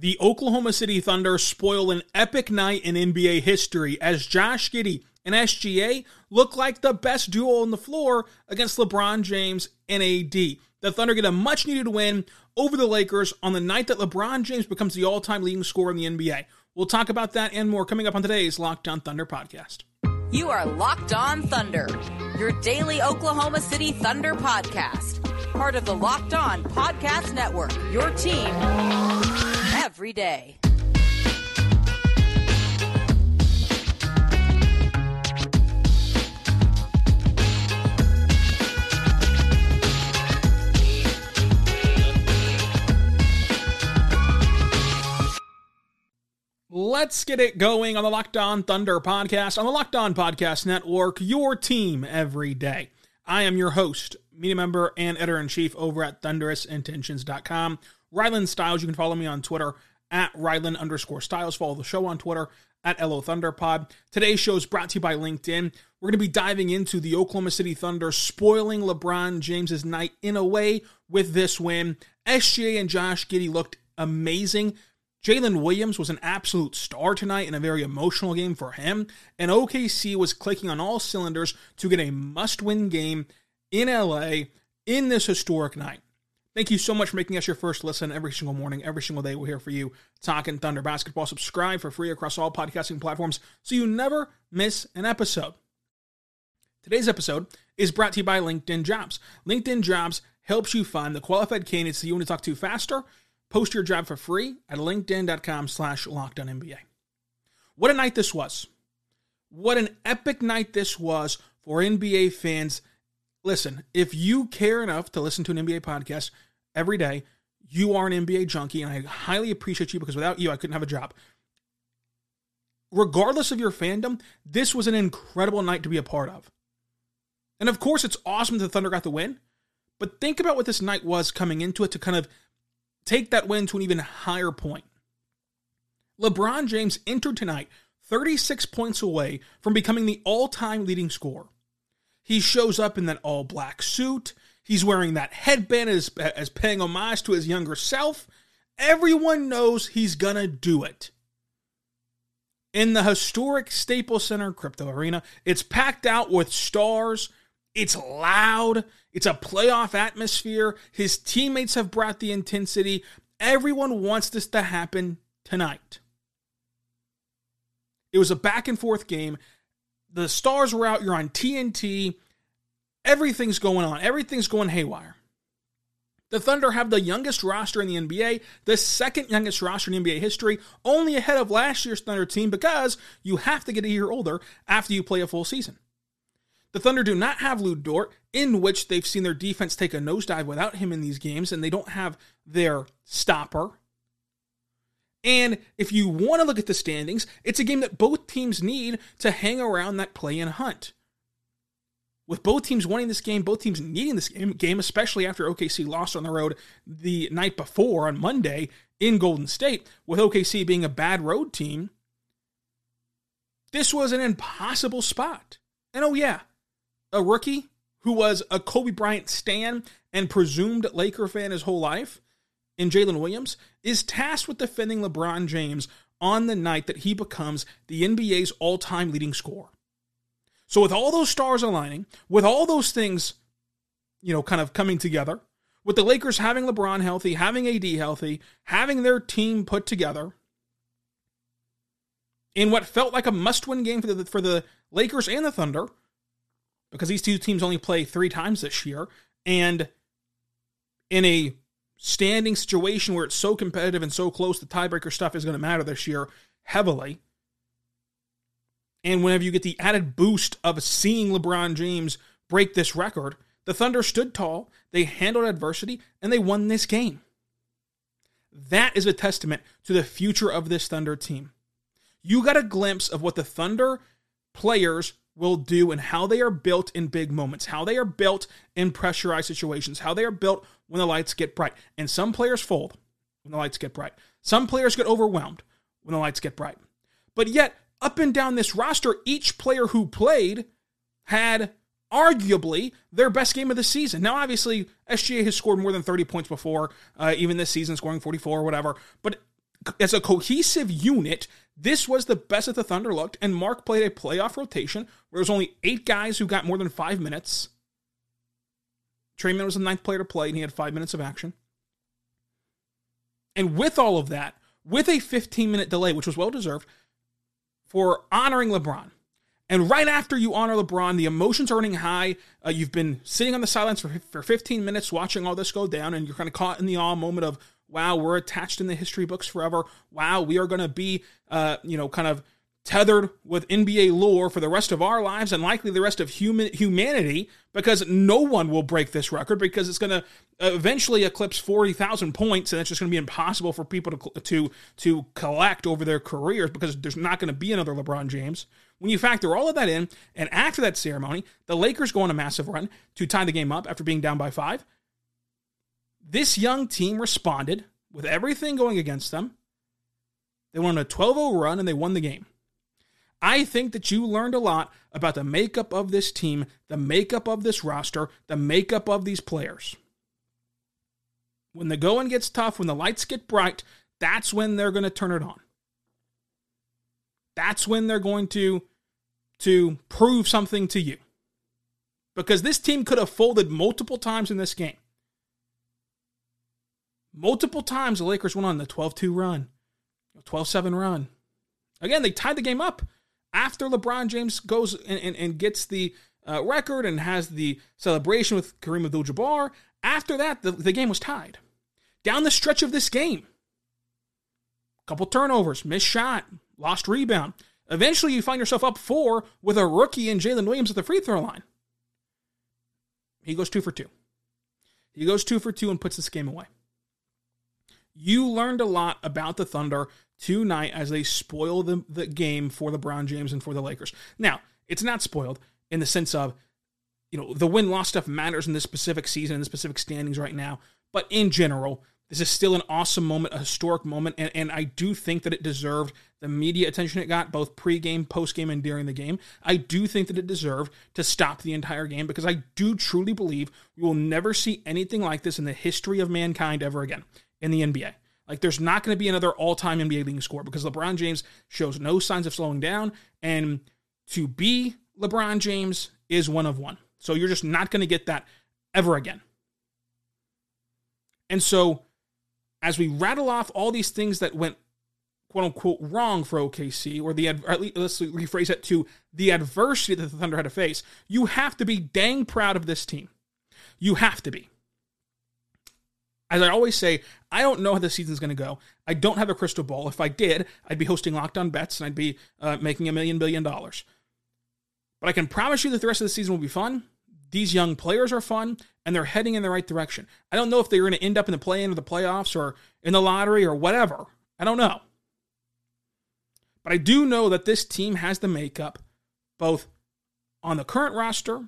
The Oklahoma City Thunder spoil an epic night in NBA history as Josh Giddey and SGA look like the best duo on the floor against LeBron James and AD. The Thunder get a much needed win over the Lakers on the night that LeBron James becomes the all time leading scorer in the NBA. We'll talk about that and more coming up on today's Locked On Thunder podcast. You are Locked On Thunder, your daily Oklahoma City Thunder podcast, part of the Locked On Podcast Network, your team every day. Let's get it going on the Locked On Thunder podcast on the Locked On Podcast Network, your team every day. I am your host, media member, and editor in chief over at thunderousintentions.com. Ryland Styles, you can follow me on Twitter at Ryland underscore Styles. Follow the show on Twitter at LO Thunderpod. Today's show is brought to you by LinkedIn. We're going to be diving into the Oklahoma City Thunder spoiling LeBron James's night in a way with this win. SGA and Josh Giddey looked amazing. Jalen Williams was an absolute star tonight in a very emotional game for him, and OKC was clicking on all cylinders to get a must win game in LA in this historic night. Thank you so much for making us your first listen every single morning, every single day. We're here for you talking Thunder basketball. Subscribe for free across all podcasting platforms so you never miss an episode. Today's episode is brought to you by LinkedIn Jobs. LinkedIn Jobs helps you find the qualified candidates that you want to talk to faster Post your job for free at linkedin.com slash lockedonNBA. What a night this was. What an epic night this was for NBA fans. Listen, if you care enough to listen to an NBA podcast every day, you are an NBA junkie, and I highly appreciate you because without you, I couldn't have a job. Regardless of your fandom, this was an incredible night to be a part of. And of course, it's awesome that the Thunder got the win, but think about what this night was coming into it to kind of take that win to an even higher point. LeBron James entered tonight 36 points away from becoming the all time leading scorer. He shows up in that all black suit. He's wearing that headband as, as paying homage to his younger self. Everyone knows he's gonna do it. In the historic Staples Center Crypto Arena, it's packed out with stars. It's loud. It's a playoff atmosphere. His teammates have brought the intensity. Everyone wants this to happen tonight. It was a back and forth game. The stars were out. You're on TNT. Everything's going on. Everything's going haywire. The Thunder have the youngest roster in the NBA, the second youngest roster in NBA history, only ahead of last year's Thunder team because you have to get a year older after you play a full season. The Thunder do not have Lu Dort, in which they've seen their defense take a nosedive without him in these games, and they don't have their stopper. And if you want to look at the standings, it's a game that both teams need to hang around that play-in hunt. With both teams wanting this game, both teams needing this game, especially after OKC lost on the road the night before on Monday in Golden State, with OKC being a bad road team, this was an impossible spot. And oh, yeah, a rookie who was a Kobe Bryant stan and presumed Laker fan his whole life, in Jalen Williams, is tasked with defending LeBron James on the night that he becomes the NBA's all time leading scorer. So, with all those stars aligning, with all those things, you know, kind of coming together, with the Lakers having LeBron healthy, having AD healthy, having their team put together, in what felt like a must win game for the, for the Lakers and the Thunder, because these two teams only play three times this year. And in a standing situation where it's so competitive and so close, the tiebreaker stuff is going to matter this year heavily. And whenever you get the added boost of seeing LeBron James break this record, the Thunder stood tall, they handled adversity, and they won this game. That is a testament to the future of this Thunder team. You got a glimpse of what the Thunder players will do and how they are built in big moments, how they are built in pressurized situations, how they are built when the lights get bright. And some players fold when the lights get bright. Some players get overwhelmed when the lights get bright. But yet, up and down this roster, each player who played had arguably their best game of the season. Now, obviously, SGA has scored more than 30 points before, uh, even this season, scoring 44 or whatever. But as a cohesive unit, this was the best that the Thunder looked, and Mark played a playoff rotation where there was only eight guys who got more than five minutes. Tre Mann was the ninth player to play, and he had five minutes of action. And with all of that, with a 15 minute delay, which was well deserved, for honoring LeBron. And right after you honor LeBron, the emotions are running high. Uh, you've been sitting on the sidelines for, for 15 minutes watching all this go down, and you're kind of caught in the awe moment of, wow, we're attached in the history books forever. Wow, we are going to be, uh, you know, kind of tethered with NBA lore for the rest of our lives and likely the rest of human humanity because no one will break this record because it's going to eventually eclipse 40,000 points and it's just going to be impossible for people to to to collect over their careers because there's not going to be another LeBron James. When you factor all of that in and after that ceremony, the Lakers go on a massive run to tie the game up after being down by 5. This young team responded with everything going against them. They went on a 12-0 run and they won the game. I think that you learned a lot about the makeup of this team, the makeup of this roster, the makeup of these players. When the going gets tough, when the lights get bright, that's when they're going to turn it on. That's when they're going to to prove something to you. Because this team could have folded multiple times in this game. Multiple times the Lakers went on the 12-2 run, 12-7 run. Again, they tied the game up after LeBron James goes and, and, and gets the uh, record and has the celebration with Kareem Abdul-Jabbar. After that, the, the game was tied. Down the stretch of this game, couple turnovers, missed shot, lost rebound. Eventually, you find yourself up four with a rookie and Jalen Williams at the free throw line. He goes two for two. He goes two for two and puts this game away. You learned a lot about the Thunder tonight as they spoil the, the game for LeBron James and for the Lakers. Now, it's not spoiled in the sense of, you know, the win loss stuff matters in this specific season, in the specific standings right now. But in general, this is still an awesome moment, a historic moment, and, and I do think that it deserved the media attention it got, both pre-game, post-game, and during the game. I do think that it deserved to stop the entire game because I do truly believe we will never see anything like this in the history of mankind ever again in the NBA. Like, there's not going to be another all time NBA leading score because LeBron James shows no signs of slowing down. And to be LeBron James is one of one. So you're just not going to get that ever again. And so, as we rattle off all these things that went quote unquote wrong for OKC, or the or at least let's rephrase it to the adversity that the Thunder had to face, you have to be dang proud of this team. You have to be as I always say, I don't know how the season's going to go. I don't have a crystal ball. If I did, I'd be hosting Locked On Bets and I'd be uh, making a million billion dollars. But I can promise you that the rest of the season will be fun. These young players are fun and they're heading in the right direction. I don't know if they're going to end up in the play in or the playoffs or in the lottery or whatever. I don't know. But I do know that this team has the makeup, both on the current roster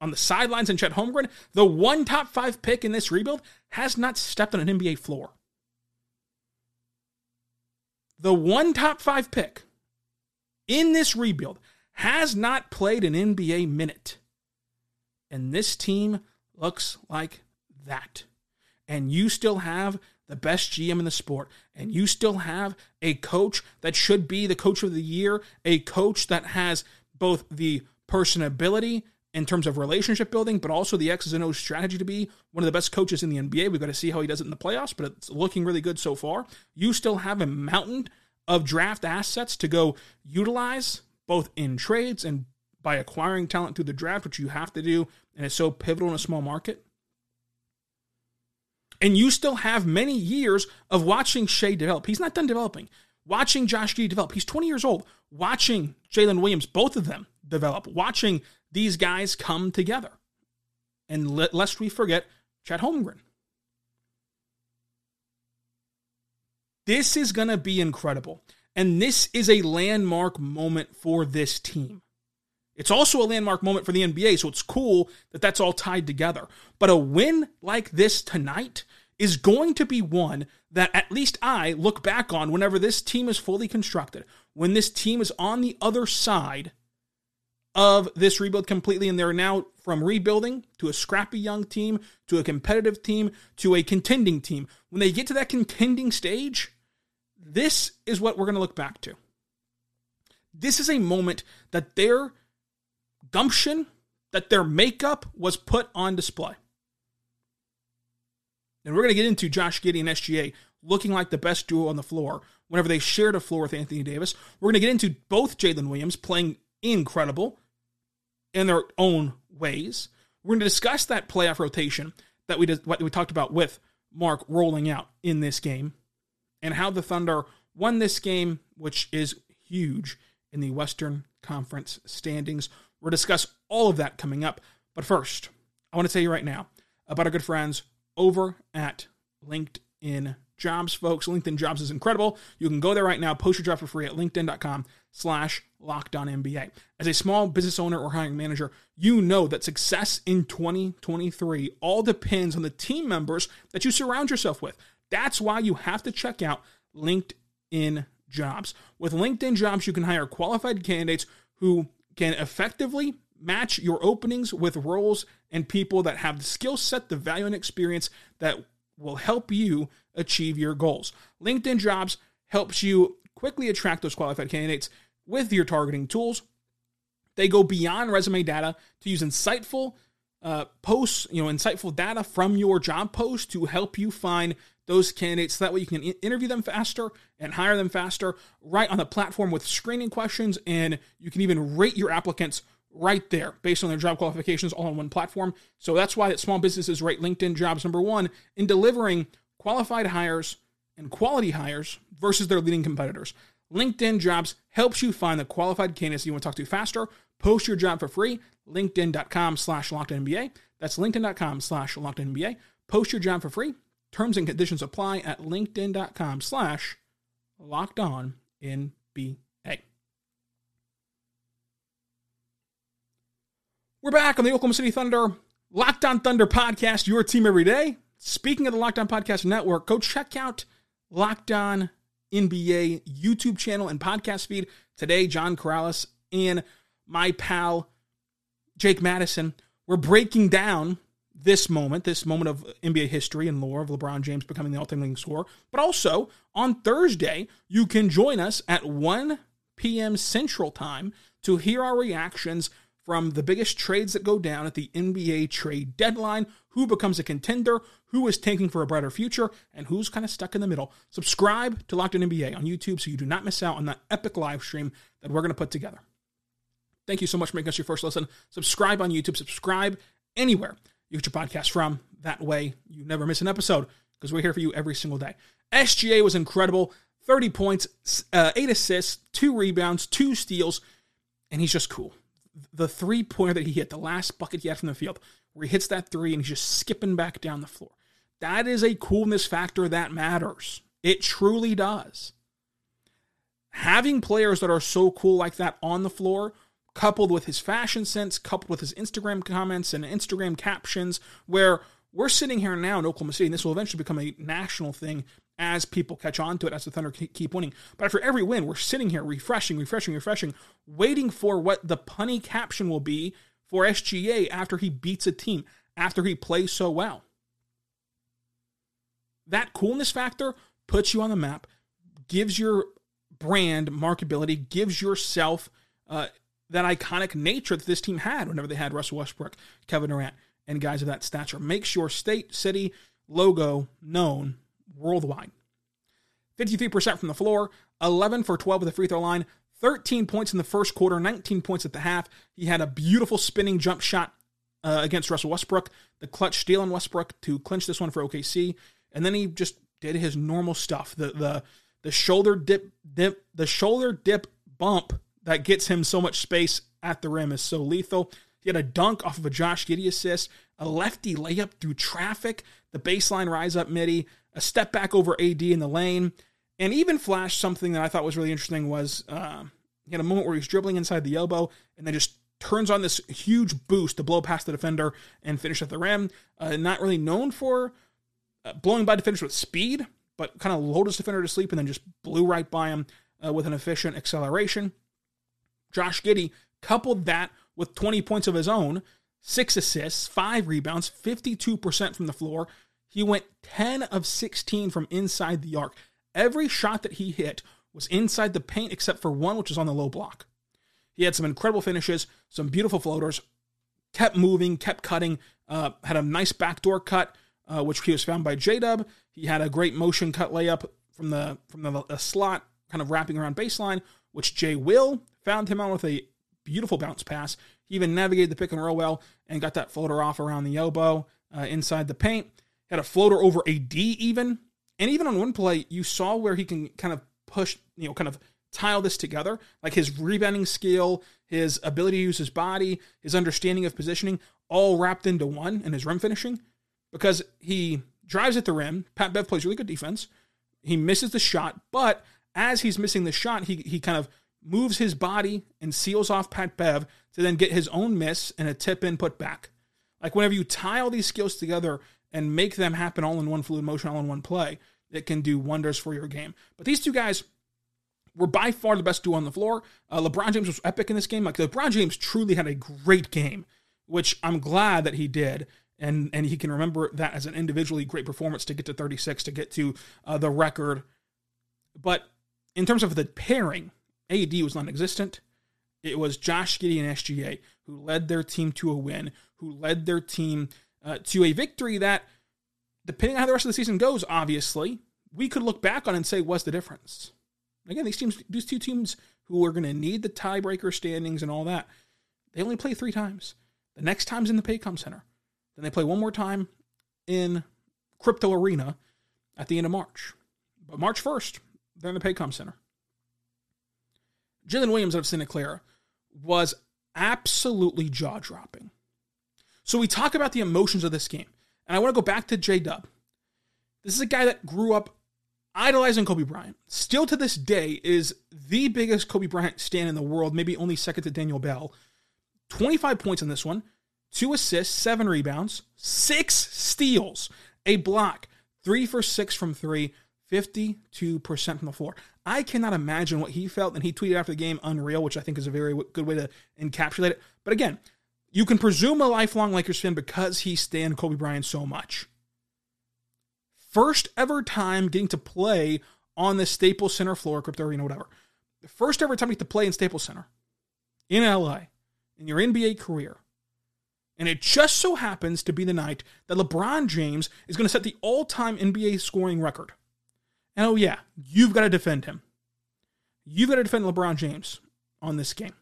on the sidelines and Chet Holmgren, the one top five pick in this rebuild, has not stepped on an NBA floor. The one top five pick in this rebuild has not played an NBA minute. And this team looks like that. And you still have the best GM in the sport, and you still have a coach that should be the coach of the year, a coach that has both the personability in terms of relationship building, but also the X's and O's strategy to be one of the best coaches in the NBA. We've got to see how he does it in the playoffs, but it's looking really good so far. You still have a mountain of draft assets to go utilize, both in trades and by acquiring talent through the draft, which you have to do, and it's so pivotal in a small market. And you still have many years of watching Shai develop. He's not done developing. Watching Josh Giddey develop. He's 20 years old. Watching Jalen Williams, both of them develop. Watching these guys come together. And lest we forget Chet Holmgren. This is going to be incredible. And this is a landmark moment for this team. It's also a landmark moment for the NBA, so it's cool that that's all tied together. But a win like this tonight is going to be one that at least I look back on whenever this team is fully constructed, when this team is on the other side of this rebuild completely, and they're now from rebuilding to a scrappy young team to a competitive team to a contending team. When they get to that contending stage, this is what we're going to look back to. This is a moment that their gumption, that their makeup was put on display. And we're going to get into Josh Giddey and SGA looking like the best duo on the floor whenever they shared a floor with Anthony Davis. We're going to get into both Jalen Williams playing incredible in their own ways. We're going to discuss that playoff rotation that we did, what we talked about with Mark rolling out in this game and how the Thunder won this game, which is huge in the Western Conference standings. We'll discuss all of that coming up. But first, I want to tell you right now about our good friends over at LinkedIn Jobs, folks. LinkedIn Jobs is incredible. You can go there right now, post your job for free at linkedin.com slash NBA. As a small business owner or hiring manager, you know that success in 2023 all depends on the team members that you surround yourself with. That's why you have to check out LinkedIn Jobs. With LinkedIn Jobs, you can hire qualified candidates who can effectively match your openings with roles and people that have the skill set, the value, and experience that will help you achieve your goals. LinkedIn Jobs helps you quickly attract those qualified candidates with your targeting tools. They go beyond resume data to use insightful uh, posts, you know, insightful data from your job post to help you find those candidates. That way you can interview them faster and hire them faster right on the platform with screening questions. And you can even rate your applicants right there based on their job qualifications all on one platform. So that's why that small businesses rate LinkedIn jobs number one in delivering qualified hires and quality hires versus their leading competitors. LinkedIn Jobs helps you find the qualified candidates you want to talk to faster. Post your job for free. LinkedIn.com slash LockedNBA. That's LinkedIn.com slash LockedNBA. Post your job for free. Terms and conditions apply at LinkedIn.com slash Locked On NBA. We're back on the Oklahoma City Thunder Locked On Thunder podcast, your team every day. Speaking of the Locked On Podcast Network, go check out Locked On NBA YouTube channel and podcast feed. Today, John Karalis and my pal Jake Madison, we're breaking down this moment, this moment of NBA history and lore of LeBron James becoming the all-time leading scorer. But also on Thursday, you can join us at 1 p.m. Central Time to hear our reactions from the biggest trades that go down at the NBA trade deadline, who becomes a contender, who is tanking for a brighter future, and who's kind of stuck in the middle. Subscribe to Locked On NBA on YouTube so you do not miss out on that epic live stream that we're going to put together. Thank you so much for making us your first listen. Subscribe on YouTube, subscribe anywhere you get your podcast from. That way you never miss an episode because we're here for you every single day. SGA was incredible 30 points, uh, 8 assists, 2 rebounds, 2 steals, and he's just cool the three pointer that he hit, the last bucket he had from the field, where he hits that three and he's just skipping back down the floor. That is a coolness factor that matters. It truly does. Having players that are so cool like that on the floor, coupled with his fashion sense, coupled with his Instagram comments and Instagram captions, where we're sitting here now in Oklahoma City, and this will eventually become a national thing as people catch on to it, as the Thunder keep winning. But after every win, we're sitting here refreshing, refreshing, refreshing, waiting for what the punny caption will be for SGA after he beats a team, after he plays so well. That coolness factor puts you on the map, gives your brand markability, gives yourself uh, that iconic nature that this team had whenever they had Russell Westbrook, Kevin Durant, and guys of that stature. Makes your state, city, logo known worldwide. 53% from the floor, 11 for 12 at the free throw line, 13 points in the first quarter, 19 points at the half. He had a beautiful spinning jump shot uh, against Russell Westbrook, the clutch steal on Westbrook to clinch this one for OKC, and then he just did his normal stuff. The the the shoulder dip dip the shoulder dip bump that gets him so much space at the rim is so lethal. He had a dunk off of a Josh Giddey assist, a lefty layup through traffic, the baseline rise up midi, a step back over AD in the lane, and even flashed something that I thought was really interesting was uh, he had a moment where he's dribbling inside the elbow and then just turns on this huge boost to blow past the defender and finish at the rim. Uh, not really known for uh, blowing by defenders with speed, but kind of lulled his defender to sleep and then just blew right by him uh, with an efficient acceleration. Josh Giddey coupled that with 20 points of his own, six assists, five rebounds, 52% from the floor, he went 10 of 16 from inside the arc. Every shot that he hit was inside the paint except for one, which was on the low block. He had some incredible finishes, some beautiful floaters, kept moving, kept cutting, uh, had a nice backdoor cut, uh, which he was found by J Dub. He had a great motion cut layup from the from the, the slot, kind of wrapping around baseline, which Jay Will found him on with a beautiful bounce pass. He even navigated the pick and roll well and got that floater off around the elbow uh, inside the paint. Had a floater over AD even, and even on one play, you saw where he can kind of push, you know, kind of tile this together. Like his rebounding skill, his ability to use his body, his understanding of positioning, all wrapped into one, and his rim finishing. Because he drives at the rim. Pat Bev plays really good defense. He misses the shot, but as he's missing the shot, he he kind of moves his body and seals off Pat Bev to then get his own miss and a tip in put back. Like whenever you tie all these skills together and make them happen all in one fluid motion, all in one play, it can do wonders for your game. But these two guys were by far the best duo on the floor. Uh, LeBron James was epic in this game. Like LeBron James truly had a great game, which I'm glad that he did. And, and he can remember that as an individually great performance to get to 36, to get to uh, the record. But in terms of the pairing, AD was non existent. It was Josh Giddey and SGA who led their team to a win, who led their team uh, to a victory that, depending on how the rest of the season goes, obviously, we could look back on and say, what's the difference? Again, these teams, these two teams who are going to need the tiebreaker standings and all that, they only play three times. The next time's in the Paycom Center. Then they play one more time in Crypto Arena at the end of March. But March 1st, they're in the Paycom Center. Jalen Williams out of Santa Clara was absolutely jaw dropping. So we talk about the emotions of this game. And I want to go back to J Dub. This is a guy that grew up idolizing Kobe Bryant. Still to this day is the biggest Kobe Bryant stand in the world, maybe only second to Daniel Bell. 25 points in this one, two assists, seven rebounds, six steals, a block, three for six from three, 52% from the floor. I cannot imagine what he felt, and he tweeted after the game, unreal, which I think is a very good way to encapsulate it. But again, you can presume a lifelong Lakers fan because he stand Kobe Bryant so much. First ever time getting to play on the Staples Center floor, Crypto Arena, whatever. The first ever time you get to play in Staples Center in LA in your NBA career. And it just so happens to be the night that LeBron James is going to set the all time NBA scoring record. And oh, yeah, you've got to defend him. You've got to defend LeBron James on this game.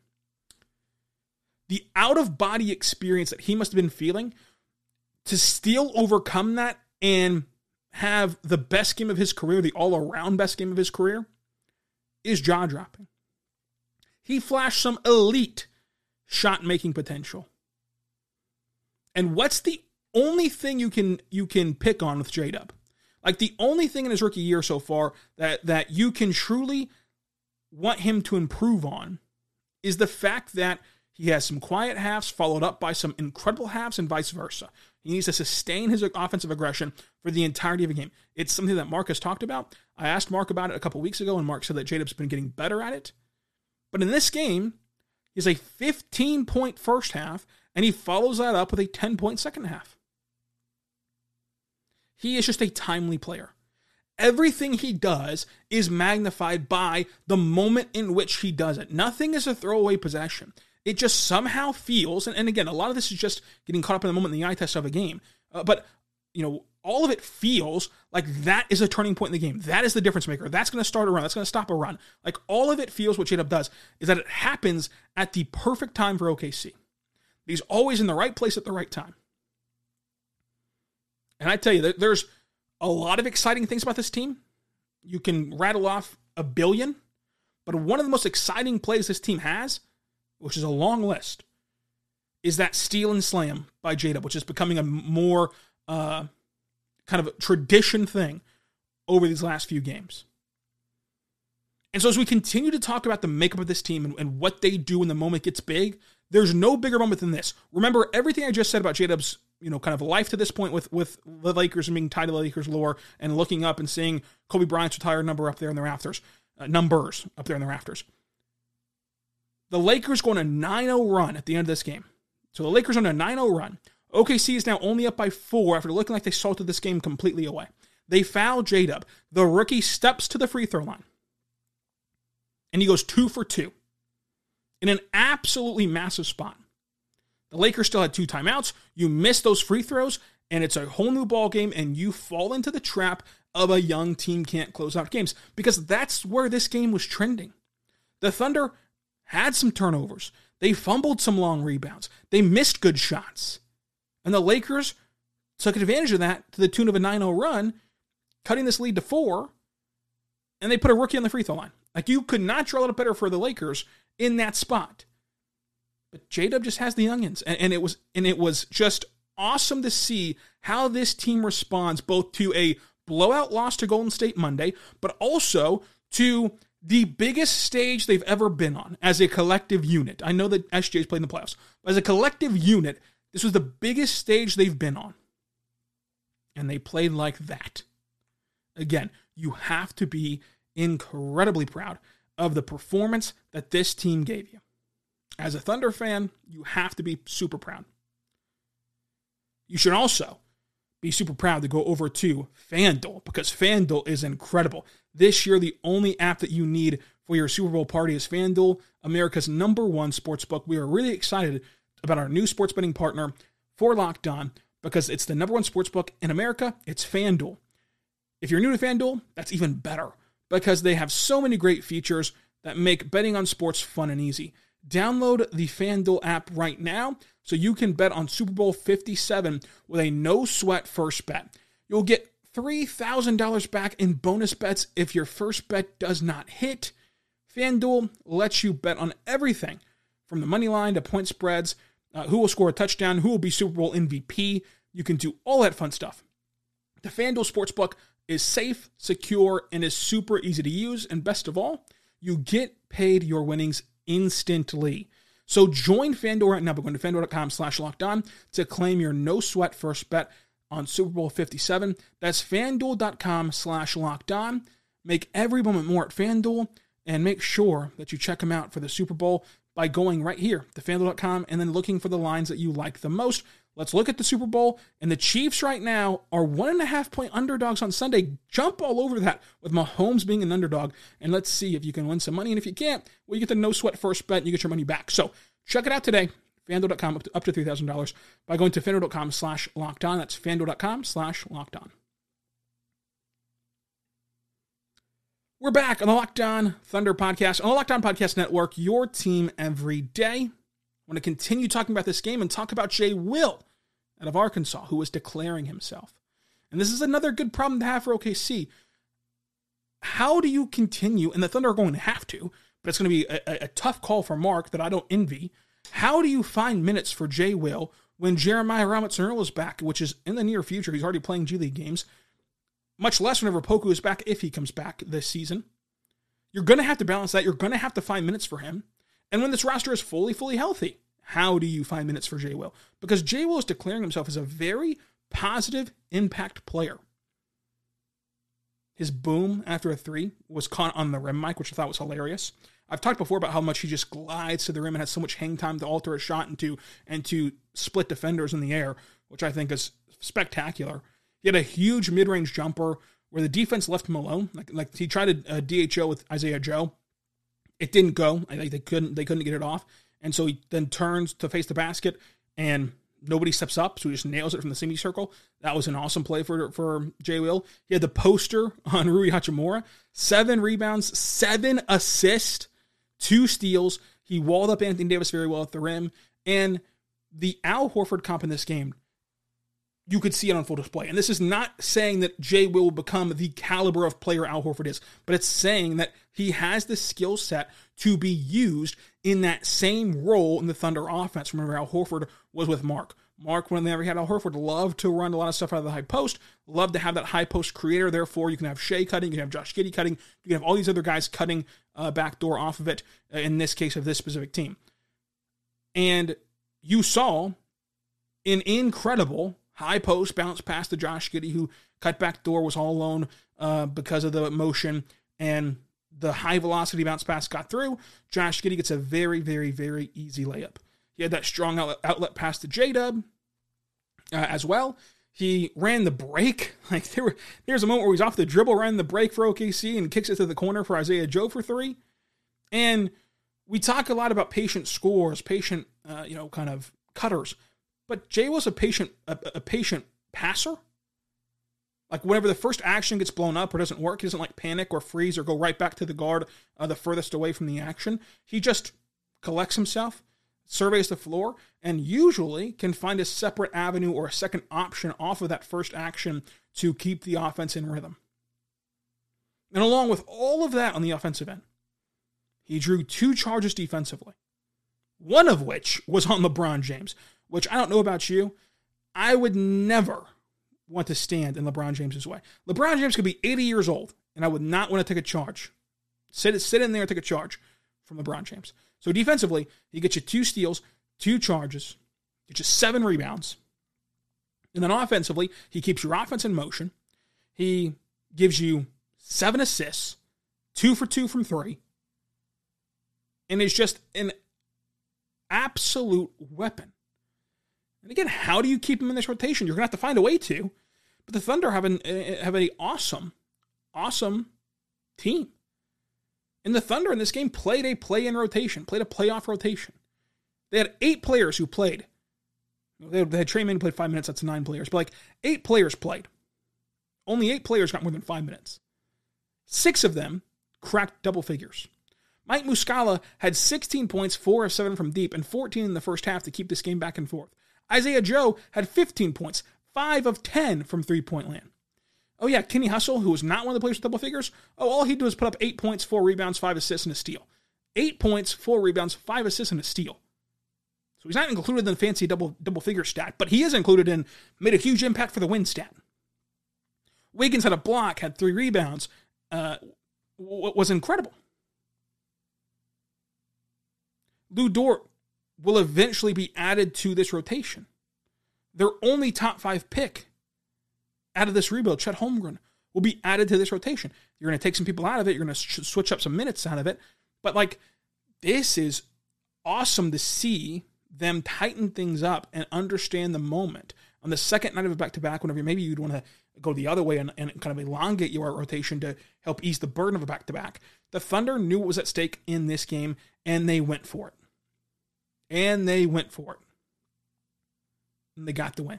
The out of body experience that he must have been feeling to still overcome that and have the best game of his career, the all around best game of his career, is jaw dropping. He flashed some elite shot making potential. And what's the only thing you can you can pick on with J Dub? Like the only thing in his rookie year so far that that you can truly want him to improve on is the fact that he has some quiet halves followed up by some incredible halves and vice versa. He needs to sustain his offensive aggression for the entirety of a game. It's something that Mark has talked about. I asked Mark about it a couple weeks ago, and Mark said that J-Dub's been getting better at it. But in this game, he's a 15 point first half, and he follows that up with a 10 point second half. He is just a timely player. Everything he does is magnified by the moment in which he does it. Nothing is a throwaway possession. It just somehow feels, and, and again, a lot of this is just getting caught up in the moment in the eye test of a game. Uh, but, you know, all of it feels like that is a turning point in the game. That is the difference maker. That's going to start a run. That's going to stop a run. Like all of it feels what J-Dub does is that it happens at the perfect time for OKC. He's always in the right place at the right time. And I tell you, there's a lot of exciting things about this team. You can rattle off a billion, but one of the most exciting plays this team has, which is a long list, is that steal and slam by J Dub, which is becoming a more uh, kind of tradition thing over these last few games. And so, as we continue to talk about the makeup of this team and, and, what they do when the moment gets big, there's no bigger moment than this. Remember everything I just said about J Dub's you know, kind of life to this point with with the Lakers and being tied to the Lakers lore and looking up and seeing Kobe Bryant's retired number up there in the rafters, uh, numbers up there in the rafters. The Lakers going on a 9-0 run at the end of this game. So the Lakers on a 9-0 run. OKC is now only up by four after looking like they salted this game completely away. They foul J Dub. The rookie steps to the free throw line and he goes two for two in an absolutely massive spot. The Lakers still had two timeouts. You miss those free throws, and it's a whole new ball game, and you fall into the trap of a young team can't close out games because that's where this game was trending. The Thunder had some turnovers. They fumbled some long rebounds. They missed good shots. And the Lakers took advantage of that to the tune of a 9 0 run, cutting this lead to four. And they put a rookie on the free throw line. Like you could not draw it up better for the Lakers in that spot. But J Dub just has the onions, And, and it was and it was just awesome to see how this team responds both to a blowout loss to Golden State Monday, but also to the biggest stage they've ever been on as a collective unit. I know that SGA's played in the playoffs. As a collective unit, this was the biggest stage they've been on. And they played like that. Again, you have to be incredibly proud of the performance that this team gave you. As a Thunder fan, you have to be super proud. You should also be super proud to go over to FanDuel because FanDuel is incredible. This year, the only app that you need for your Super Bowl party is FanDuel, America's number one sports book. We are really excited about our new sports betting partner for Locked On because it's the number one sports book in America. It's FanDuel. If you're new to FanDuel, that's even better because they have so many great features that make betting on sports fun and easy. Download the FanDuel app right now so you can bet on Super Bowl 57 with a no sweat first bet. You'll get $3,000 back in bonus bets if your first bet does not hit. FanDuel lets you bet on everything from the money line to point spreads, uh, who will score a touchdown, who will be Super Bowl MVP. You can do all that fun stuff. The FanDuel Sportsbook is safe, secure, and is super easy to use. And best of all, you get paid your winnings instantly. So join FanDuel right now by going to FanDuel.com slash locked on to claim your no sweat first bet on Super Bowl 57. That's FanDuel.com slash locked on. Make every moment more at FanDuel and make sure that you check them out for the Super Bowl by going right here to FanDuel.com and then looking for the lines that you like the most. Let's look at the Super Bowl. And the Chiefs right now are one and a half point underdogs on Sunday. Jump all over that with Mahomes being an underdog. And let's see if you can win some money. And if you can't, well, you get the no sweat first bet and you get your money back. So check it out today. FanDuel.com up to, up to $3,000 by going to FanDuel.com slash locked on. That's FanDuel.com slash locked on. We're back on the Locked On Thunder podcast, on the Locked On Podcast Network, your team every day. Want to continue talking about this game and talk about Jay Will out of Arkansas, who was declaring himself. And this is another good problem to have for OKC. How do you continue? And the Thunder are going to have to, but it's going to be a, a tough call for Mark that I don't envy. How do you find minutes for Jay Will when Jeremiah Robinson Earl is back, which is in the near future? He's already playing G League games much less whenever Poku is back, if he comes back this season. You're going to have to balance that. You're going to have to find minutes for him. And when this roster is fully, fully healthy, how do you find minutes for Jay Will? Because Jay Will is declaring himself as a very positive impact player. His boom after a three was caught on the rim mic, which I thought was hilarious. I've talked before about how much he just glides to the rim and has so much hang time to alter a shot and to and to split defenders in the air, which I think is spectacular. He had a huge mid range jumper where the defense left him alone. Like, like he tried a, a DHO with Isaiah Joe. It didn't go. I think they couldn't they couldn't get it off. And so he then turns to face the basket and nobody steps up, so he just nails it from the semi circle. That was an awesome play for for Jay Will. He had the poster on Rui Hachimura, seven rebounds, seven assists, two steals. He walled up Anthony Davis very well at the rim, and the Al Horford comp in this game you could see it on full display. And this is not saying that Jay will become the caliber of player Al Horford is, but it's saying that he has the skill set to be used in that same role in the Thunder offense. Remember, Al Horford was with Mark. Mark, whenever he had Al Horford, loved to run a lot of stuff out of the high post, loved to have that high post creator. Therefore, you can have Shai cutting, you can have Josh Giddey cutting, you can have all these other guys cutting uh, back door off of it, uh, in this case of this specific team. And you saw an incredible high post bounce pass to Josh Giddey, who cut back door was all alone uh, because of the motion, and the high velocity bounce pass got through. Josh Giddey gets a very, very, very easy layup. He had that strong outlet, outlet pass to J Dub uh, as well. He ran the break. Like there were there's a moment where he's off the dribble, ran the break for OKC and kicks it to the corner for Isaiah Joe for three. And we talk a lot about patient scores, patient, uh, you know, kind of cutters. But Jay was a patient, a, a patient passer. Like whenever the first action gets blown up or doesn't work, he doesn't like panic or freeze or go right back to the guard uh, the furthest away from the action. He just collects himself, surveys the floor, and usually can find a separate avenue or a second option off of that first action to keep the offense in rhythm. And along with all of that on the offensive end, he drew two charges defensively, one of which was on LeBron James, which I don't know about you. I would never want to stand in LeBron James's way. LeBron James could be 80 years old, and I would not want to take a charge. Sit, sit in there and take a charge from LeBron James. So defensively, he gets you two steals, two charges, gets you seven rebounds. And then offensively, he keeps your offense in motion. He gives you seven assists, two for two from three, and is just an absolute weapon. And again, how do you keep him in this rotation? You're going to have to find a way to. But the Thunder have an eh, eh, have an awesome, awesome team. And the Thunder in this game played a play-in rotation, played a playoff rotation. They had eight players who played. They had, they had Tre Mann played five minutes. That's nine players, but like eight players played. Only eight players got more than five minutes. Six of them cracked double figures. Mike Muscala had 16 points, 4 of 7 from deep, and 14 in the first half to keep this game back and forth. Isaiah Joe had 15 points, 5 of 10 from three point land. Oh, yeah, Kenny Hustle, who was not one of the players with double figures, oh, all he did was put up 8 points, 4 rebounds, 5 assists, and a steal. 8 points, 4 rebounds, 5 assists, and a steal. So he's not included in the fancy double double figure stat, but he is included in made a huge impact for the win stat. Wiggins had a block, had three rebounds, uh, was incredible. Lu Dort will eventually be added to this rotation. Their only top five pick out of this rebuild, Chet Holmgren, will be added to this rotation. You're going to take some people out of it. You're going to switch up some minutes out of it. But like, this is awesome to see them tighten things up and understand the moment. On the second night of a back to back, whenever maybe you'd want to go the other way and, and kind of elongate your rotation to help ease the burden of a back to back, the Thunder knew what was at stake in this game and they went for it and they went for it. And they got the win.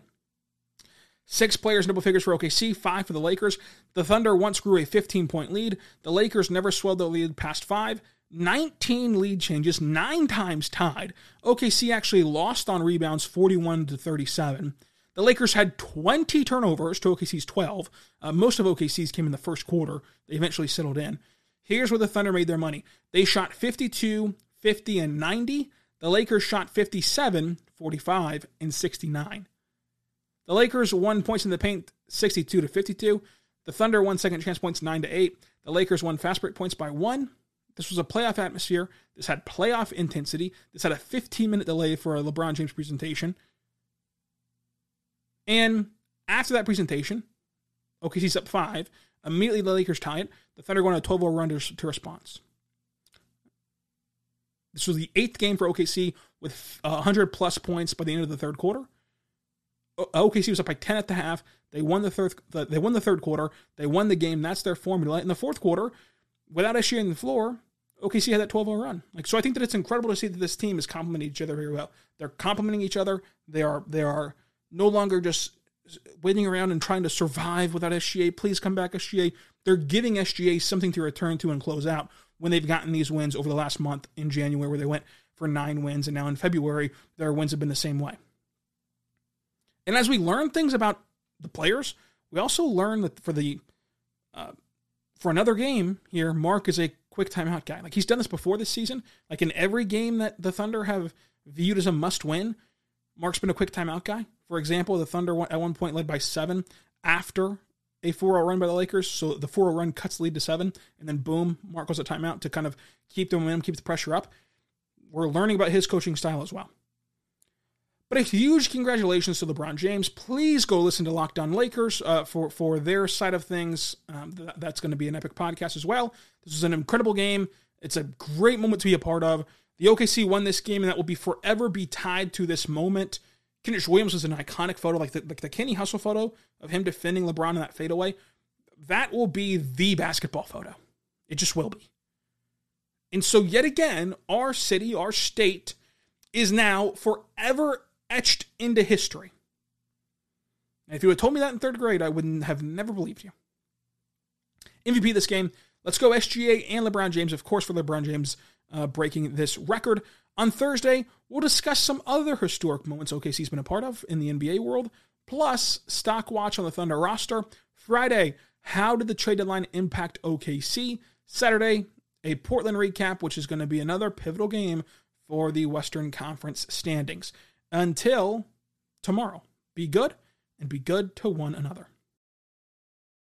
Six players double figures for OKC, five for the Lakers. The Thunder once grew a 15 point lead. The Lakers never swelled the lead past five. 19 lead changes, nine times tied. OKC actually lost on rebounds 41 to 37. The Lakers had 20 turnovers to OKC's 12. Uh, most of OKC's came in the first quarter. They eventually settled in. Here's where the Thunder made their money. They shot 52, 50, and 90. The Lakers shot 57, 45, and 69. The Lakers won points in the paint 62 to 52. The Thunder won second chance points 9 to 8. The Lakers won fast break points by 1. This was a playoff atmosphere. This had playoff intensity. This had a 15 minute delay for a LeBron James presentation. And after that presentation, OKC's up 5. Immediately the Lakers tie it. The Thunder go on a 12 0 run to, to response. This was the eighth game for OKC with uh, 100 plus points by the end of the third quarter. OKC was up by 10 at the half. They won the third. They won the third quarter. They won the game. That's their formula. In the fourth quarter, without SGA on the floor, OKC had that 12-0 run. Like so, I think that it's incredible to see that this team is complementing each other very well. They're complementing each other. They are they are no longer just waiting around and trying to survive without SGA. Please come back, SGA. They're giving SGA something to return to and close out when they've gotten these wins over the last month in January, where they went for nine wins, and now in February, their wins have been the same way. And as we learn things about the players, we also learn that for the uh, for another game here, Mark is a quick timeout guy. Like he's done this before this season. Like in every game that the Thunder have viewed as a must win, Mark's been a quick timeout guy. For example, the Thunder at one point led by seven after a 4 0 run by the Lakers. So the 4 0 run cuts the lead to seven, and then boom, Mark goes a timeout to kind of keep the momentum, keep the pressure up. We're learning about his coaching style as well. But a huge congratulations to LeBron James. Please go listen to Locked On Lakers uh, for for their side of things. Um, th- that's going to be an epic podcast as well. This is an incredible game. It's a great moment to be a part of. The OKC won this game, and that will be forever be tied to this moment. Kenrich Williams was an iconic photo, like the, like the Kenny Hustle photo of him defending LeBron in that fadeaway. That will be the basketball photo. It just will be. And so, yet again, our city, our state, is now forever etched into history. And if you had told me that in third grade, I wouldn't have never believed you. MVP this game. Let's go SGA and LeBron James, of course, for LeBron James uh, breaking this record. On Thursday, we'll discuss some other historic moments OKC's been a part of in the NBA world, plus stock watch on the Thunder roster. Friday, how did the trade deadline impact OKC? Saturday, a Portland recap, which is going to be another pivotal game for the Western Conference standings. Until tomorrow, be good and be good to one another.